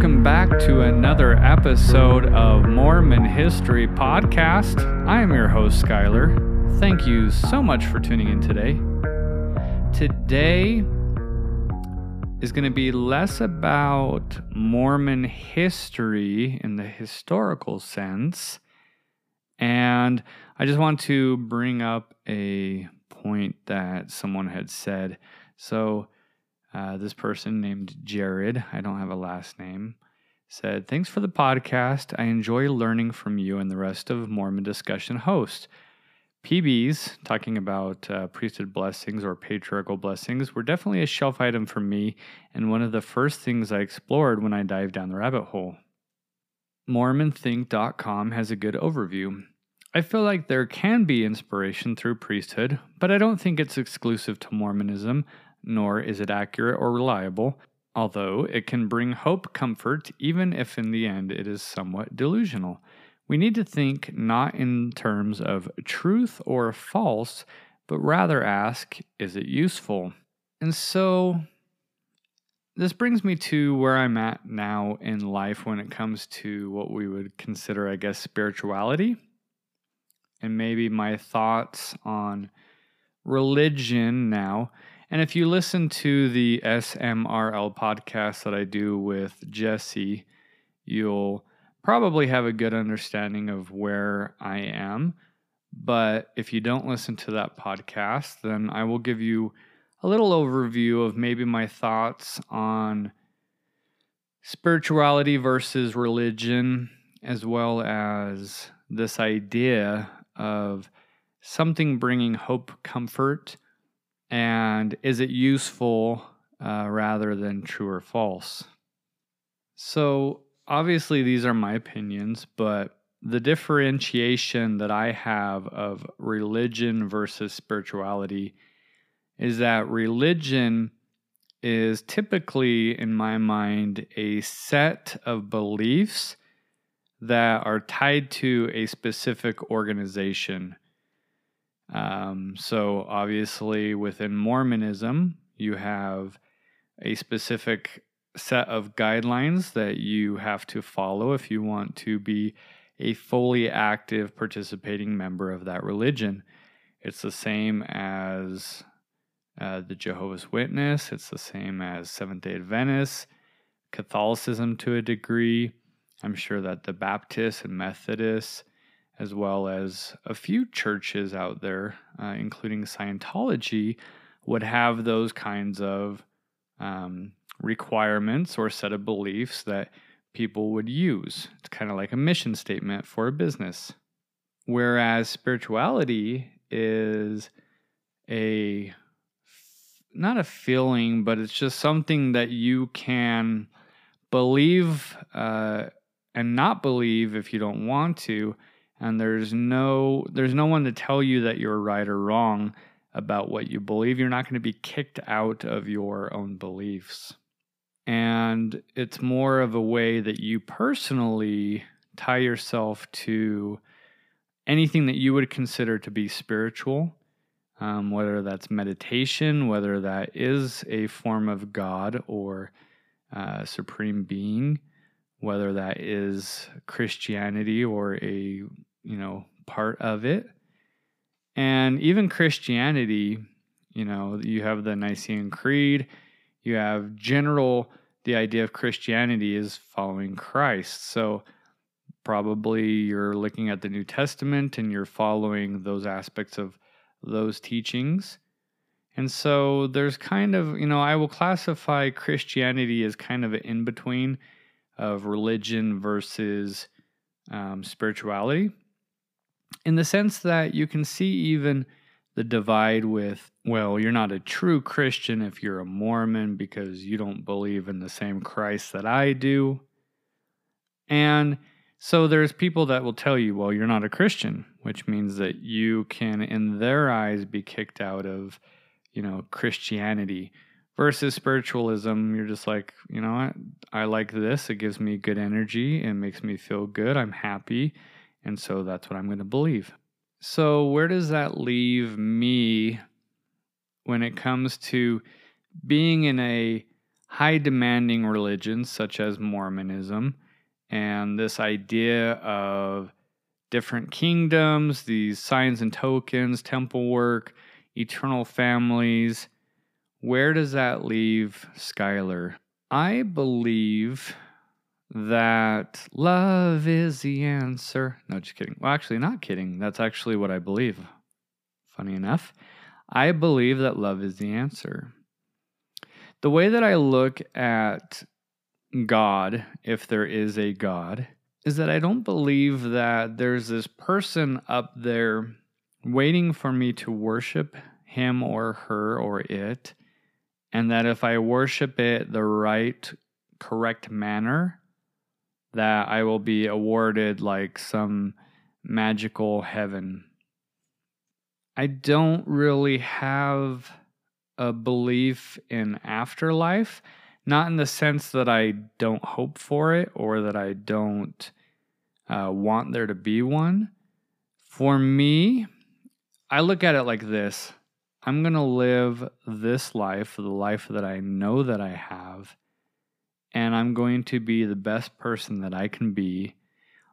welcome back to another episode of Mormon History Podcast. I am your host, Skylar. Thank you so much for tuning in today. Today is going to be less about Mormon history in the historical sense. And I just want to bring up a point that someone had said. So, uh, this person named Jared, I don't have a last name, said, Thanks for the podcast. I enjoy learning from you and the rest of Mormon discussion hosts. PBs, talking about uh, priesthood blessings or patriarchal blessings, were definitely a shelf item for me and one of the first things I explored when I dived down the rabbit hole. MormonThink.com has a good overview. I feel like there can be inspiration through priesthood, but I don't think it's exclusive to Mormonism nor is it accurate or reliable, although it can bring hope, comfort, even if in the end it is somewhat delusional. We need to think not in terms of truth or false, but rather ask, is it useful? And so this brings me to where I'm at now in life when it comes to what we would consider, I guess, spirituality. And maybe my thoughts on religion now. And if you listen to the SMRL podcast that I do with Jesse, you'll probably have a good understanding of where I am. But if you don't listen to that podcast, then I will give you a little overview of maybe my thoughts on spirituality versus religion, as well as this idea of something bringing hope, comfort, and is it useful uh, rather than true or false? So, obviously, these are my opinions, but the differentiation that I have of religion versus spirituality is that religion is typically, in my mind, a set of beliefs that are tied to a specific organization. Um, so, obviously, within Mormonism, you have a specific set of guidelines that you have to follow if you want to be a fully active participating member of that religion. It's the same as uh, the Jehovah's Witness, it's the same as Seventh day Adventists, Catholicism to a degree. I'm sure that the Baptists and Methodists as well as a few churches out there, uh, including Scientology, would have those kinds of um, requirements or set of beliefs that people would use. It's kind of like a mission statement for a business. Whereas spirituality is a not a feeling, but it's just something that you can believe uh, and not believe if you don't want to and there's no there's no one to tell you that you're right or wrong about what you believe. You're not going to be kicked out of your own beliefs. And it's more of a way that you personally tie yourself to anything that you would consider to be spiritual um, whether that's meditation whether that is a form of god or uh, supreme being whether that is christianity or a you know, part of it. And even Christianity, you know, you have the Nicene Creed, you have general, the idea of Christianity is following Christ. So probably you're looking at the New Testament and you're following those aspects of those teachings. And so there's kind of, you know, I will classify Christianity as kind of an in between of religion versus um, spirituality in the sense that you can see even the divide with, well, you're not a true Christian if you're a Mormon because you don't believe in the same Christ that I do. And so there's people that will tell you, well, you're not a Christian, which means that you can, in their eyes, be kicked out of, you know, Christianity. Versus spiritualism, you're just like, you know what? I like this. It gives me good energy. It makes me feel good. I'm happy. And so that's what I'm going to believe. So, where does that leave me when it comes to being in a high demanding religion such as Mormonism and this idea of different kingdoms, these signs and tokens, temple work, eternal families. Where does that leave Skylar? I believe that love is the answer. No, just kidding. Well, actually, not kidding. That's actually what I believe. Funny enough, I believe that love is the answer. The way that I look at God, if there is a God, is that I don't believe that there's this person up there waiting for me to worship him or her or it, and that if I worship it the right, correct manner, that I will be awarded like some magical heaven. I don't really have a belief in afterlife, not in the sense that I don't hope for it or that I don't uh, want there to be one. For me, I look at it like this I'm going to live this life, the life that I know that I have, and I'm going to be the best person that I can be.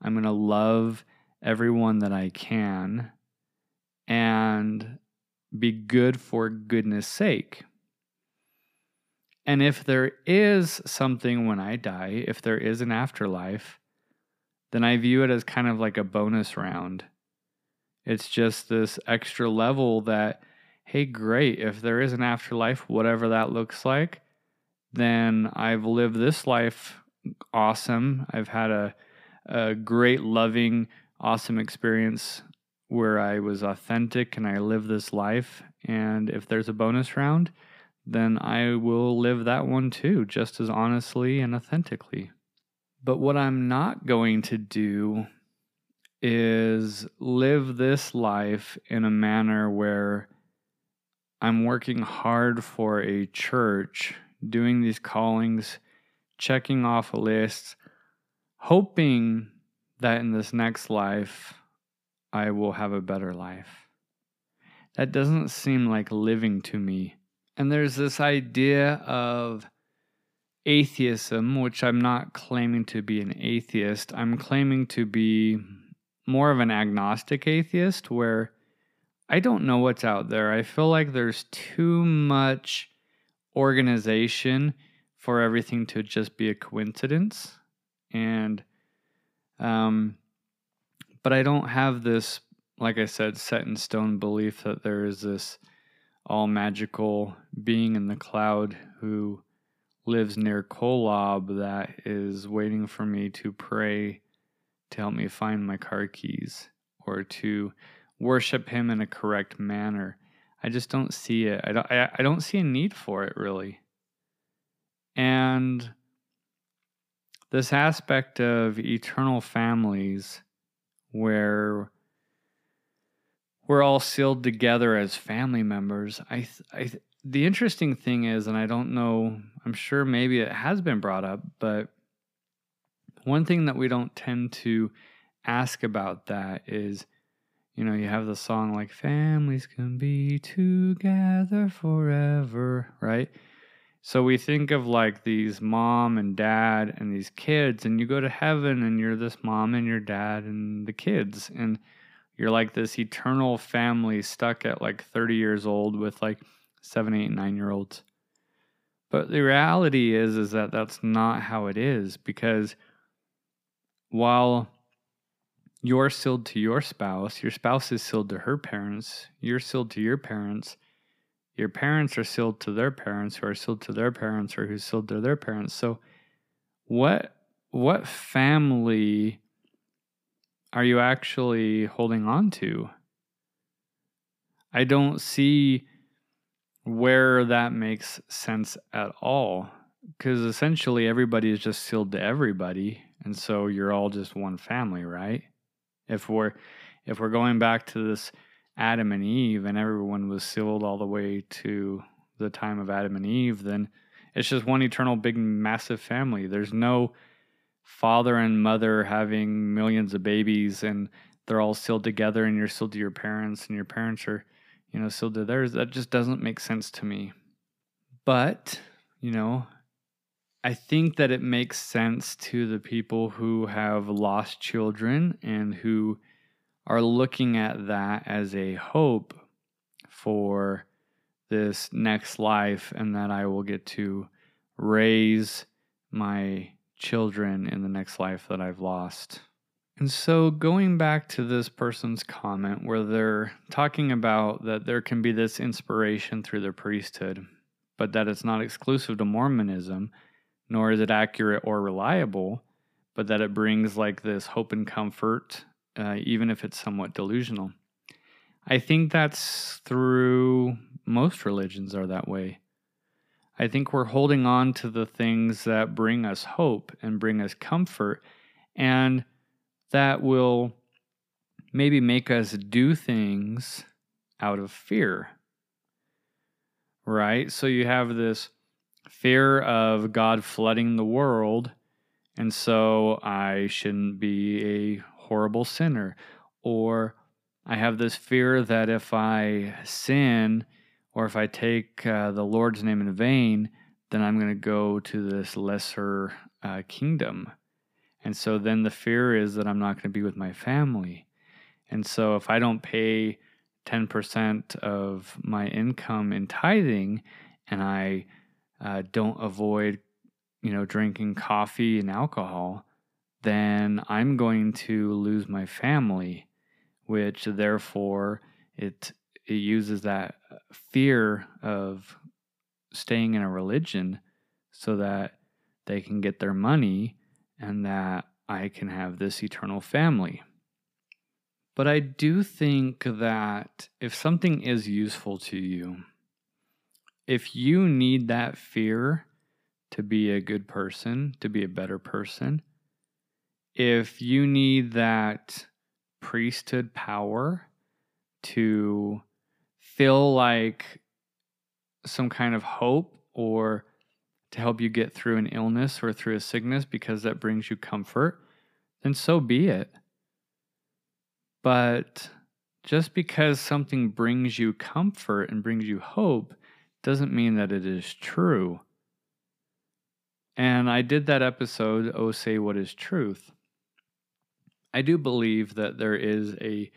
I'm going to love everyone that I can and be good for goodness sake. And if there is something when I die, if there is an afterlife, then I view it as kind of like a bonus round. It's just this extra level that, hey, great, if there is an afterlife, whatever that looks like, then I've lived this life awesome. I've had a, a great, loving, awesome experience where I was authentic and I lived this life. And if there's a bonus round, then I will live that one too, just as honestly and authentically. But what I'm not going to do is live this life in a manner where I'm working hard for a church, doing these callings, checking off a list, hoping that in this next life I will have a better life. That doesn't seem like living to me. And there's this idea of atheism, which I'm not claiming to be an atheist. I'm claiming to be more of an agnostic atheist where I don't know what's out there. I feel like there's too much organization for everything to just be a coincidence. And um but I don't have this, like I said, set in stone belief that there is this all magical being in the cloud who lives near Kolob that is waiting for me to pray to help me find my car keys or to worship him in a correct manner. I just don't see it. I don't I, I don't see a need for it really. And this aspect of eternal families where we're all sealed together as family members. I, I, the interesting thing is, and I don't know, I'm sure maybe it has been brought up, but one thing that we don't tend to ask about that is, you know, you have the song like families can be together forever, right? So we think of like these mom and dad and these kids, and you go to heaven and you're this mom and your dad and the kids, and you're like this eternal family stuck at like 30 years old with like seven, eight, nine year olds. But the reality is, is that that's not how it is because while you're sealed to your spouse, your spouse is sealed to her parents, you're sealed to your parents, your parents are sealed to their parents who are sealed to their parents or who's sealed to their parents. So what what family are you actually holding on to? I don't see where that makes sense at all because essentially everybody is just sealed to everybody and so you're all just one family right if we're if we're going back to this Adam and Eve and everyone was sealed all the way to the time of Adam and Eve, then it's just one eternal big massive family. There's no father and mother having millions of babies and they're all sealed together and you're sealed to your parents and your parents are, you know, sealed to theirs. That just doesn't make sense to me. But, you know, I think that it makes sense to the people who have lost children and who are looking at that as a hope for this next life and that I will get to raise my children in the next life that I've lost. And so, going back to this person's comment where they're talking about that there can be this inspiration through the priesthood, but that it's not exclusive to Mormonism, nor is it accurate or reliable, but that it brings like this hope and comfort, uh, even if it's somewhat delusional. I think that's through most religions are that way. I think we're holding on to the things that bring us hope and bring us comfort, and that will maybe make us do things out of fear. Right? So you have this fear of God flooding the world, and so I shouldn't be a horrible sinner. Or I have this fear that if I sin or if I take uh, the Lord's name in vain, then I'm going to go to this lesser uh, kingdom. And so then the fear is that I'm not going to be with my family. And so if I don't pay 10% of my income in tithing and I uh, don't avoid, you know, drinking coffee and alcohol, then I'm going to lose my family which therefore it it uses that fear of staying in a religion so that they can get their money and that I can have this eternal family. But I do think that if something is useful to you, if you need that fear to be a good person, to be a better person, if you need that priesthood power to feel like some kind of hope or to help you get through an illness or through a sickness because that brings you comfort, then so be it. But just because something brings you comfort and brings you hope doesn't mean that it is true. And I did that episode, Oh Say What is Truth. I do believe that there is a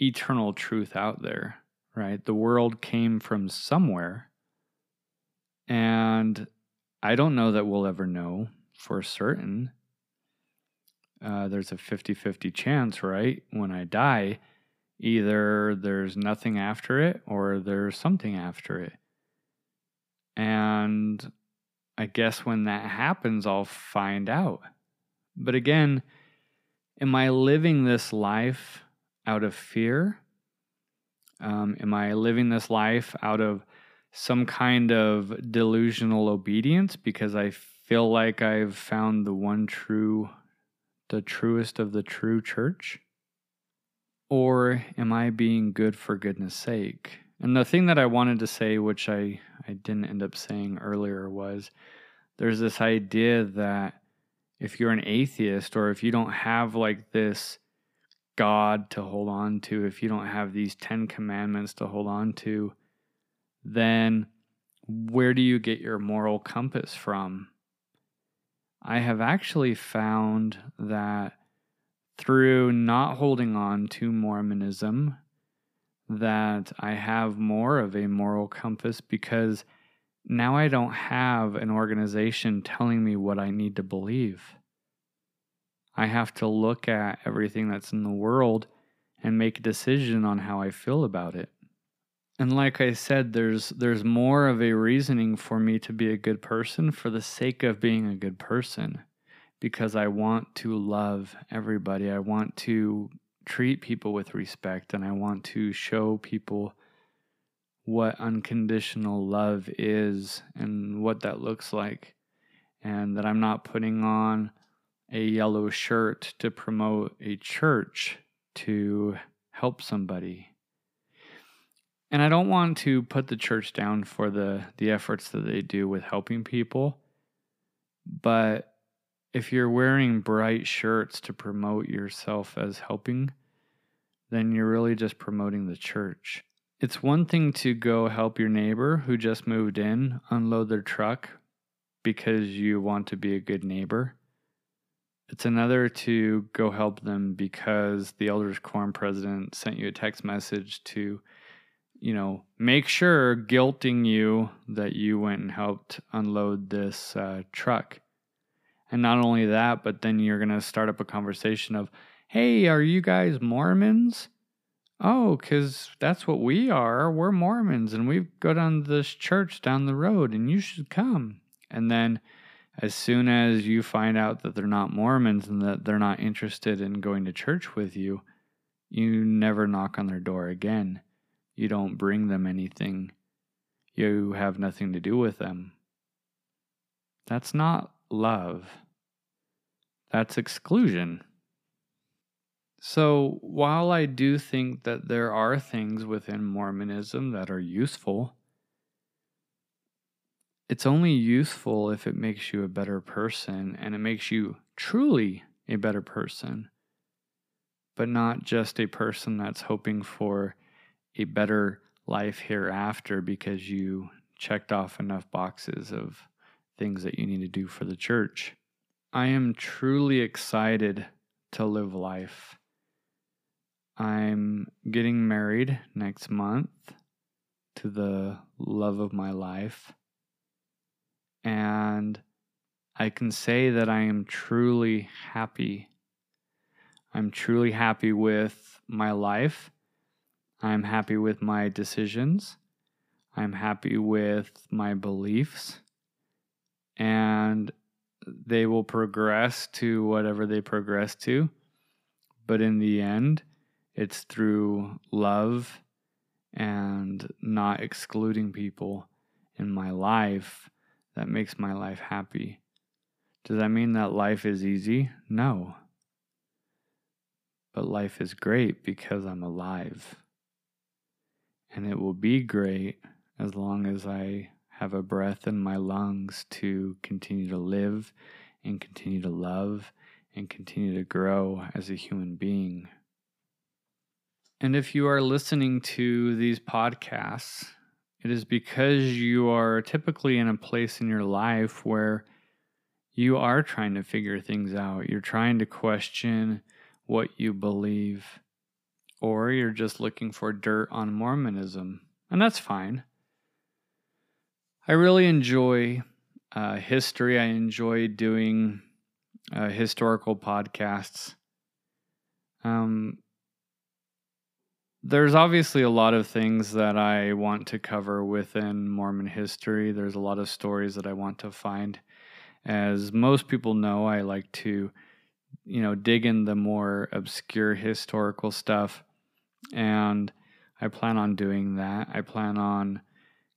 eternal truth out there, right? The world came from somewhere. And I don't know that we'll ever know for certain. Uh, there's a 50 50 chance, right? When I die, either there's nothing after it or there's something after it. And I guess when that happens, I'll find out. But again, am I living this life out of fear? Um, am I living this life out of some kind of delusional obedience because I feel like I've found the one true, the truest of the true church? Or am I being good for goodness sake? And the thing that I wanted to say, which I, I didn't end up saying earlier, was there's this idea that if you're an atheist or if you don't have like this God to hold on to, if you don't have these 10 commandments to hold on to, then where do you get your moral compass from? I have actually found that through not holding on to Mormonism, that I have more of a moral compass because now I don't have an organization telling me what I need to believe. I have to look at everything that's in the world and make a decision on how I feel about it. And like I said, there's there's more of a reasoning for me to be a good person for the sake of being a good person because I want to love everybody. I want to treat people with respect and I want to show people what unconditional love is and what that looks like. And that I'm not putting on a yellow shirt to promote a church to help somebody. And I don't want to put the church down for the, the efforts that they do with helping people. But if you're wearing bright shirts to promote yourself as helping, then you're really just promoting the church. It's one thing to go help your neighbor who just moved in unload their truck because you want to be a good neighbor. It's another to go help them because the Elders Quorum president sent you a text message to, you know, make sure guilting you that you went and helped unload this uh, truck. And not only that, but then you're going to start up a conversation of, hey, are you guys Mormons? Oh, because that's what we are. We're Mormons and we go down to this church down the road and you should come. And then as soon as you find out that they're not Mormons and that they're not interested in going to church with you, you never knock on their door again. You don't bring them anything. You have nothing to do with them. That's not love. That's exclusion. So, while I do think that there are things within Mormonism that are useful, it's only useful if it makes you a better person and it makes you truly a better person, but not just a person that's hoping for a better life hereafter because you checked off enough boxes of things that you need to do for the church. I am truly excited to live life. I'm getting married next month to the love of my life. And I can say that I am truly happy. I'm truly happy with my life. I'm happy with my decisions. I'm happy with my beliefs. And they will progress to whatever they progress to. But in the end, it's through love and not excluding people in my life that makes my life happy. Does that mean that life is easy? No. But life is great because I'm alive. And it will be great as long as I have a breath in my lungs to continue to live and continue to love and continue to grow as a human being. And if you are listening to these podcasts it is because you are typically in a place in your life where you are trying to figure things out. You're trying to question what you believe, or you're just looking for dirt on Mormonism. And that's fine. I really enjoy uh, history, I enjoy doing uh, historical podcasts. Um, there's obviously a lot of things that I want to cover within Mormon history. There's a lot of stories that I want to find. As most people know, I like to, you know, dig in the more obscure historical stuff. And I plan on doing that. I plan on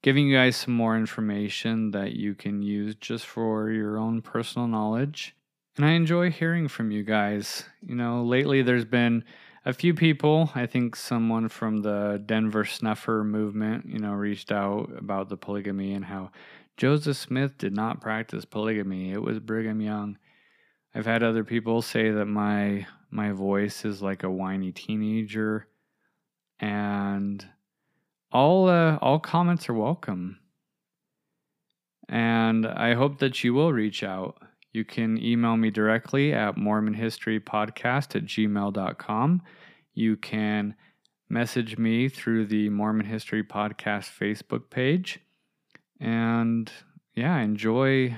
giving you guys some more information that you can use just for your own personal knowledge. And I enjoy hearing from you guys. You know, lately there's been a few people, I think someone from the Denver Snuffer movement, you know, reached out about the polygamy and how Joseph Smith did not practice polygamy. It was Brigham Young. I've had other people say that my my voice is like a whiny teenager and all uh, all comments are welcome. And I hope that you will reach out. You can email me directly at mormonhistorypodcast at gmail.com. You can message me through the Mormon History Podcast Facebook page. And yeah, enjoy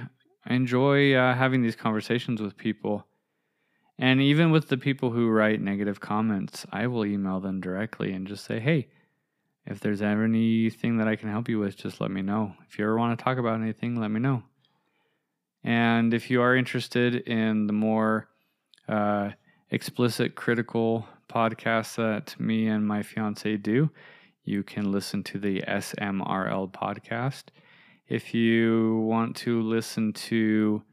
enjoy uh, having these conversations with people. And even with the people who write negative comments, I will email them directly and just say, hey, if there's anything that I can help you with, just let me know. If you ever want to talk about anything, let me know. And if you are interested in the more uh, explicit critical podcasts that me and my fiance do, you can listen to the SMRL podcast. If you want to listen to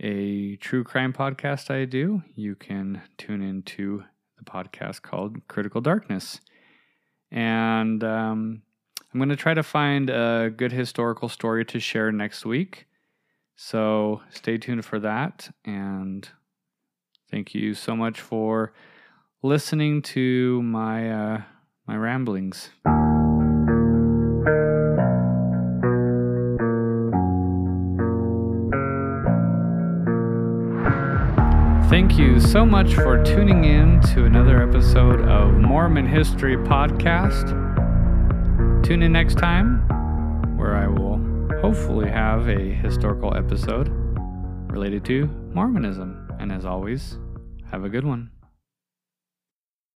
a true crime podcast I do, you can tune into the podcast called Critical Darkness. And um, I'm going to try to find a good historical story to share next week. So stay tuned for that. And thank you so much for listening to my uh, my ramblings. So much for tuning in to another episode of Mormon History Podcast. Tune in next time where I will hopefully have a historical episode related to Mormonism. And as always, have a good one.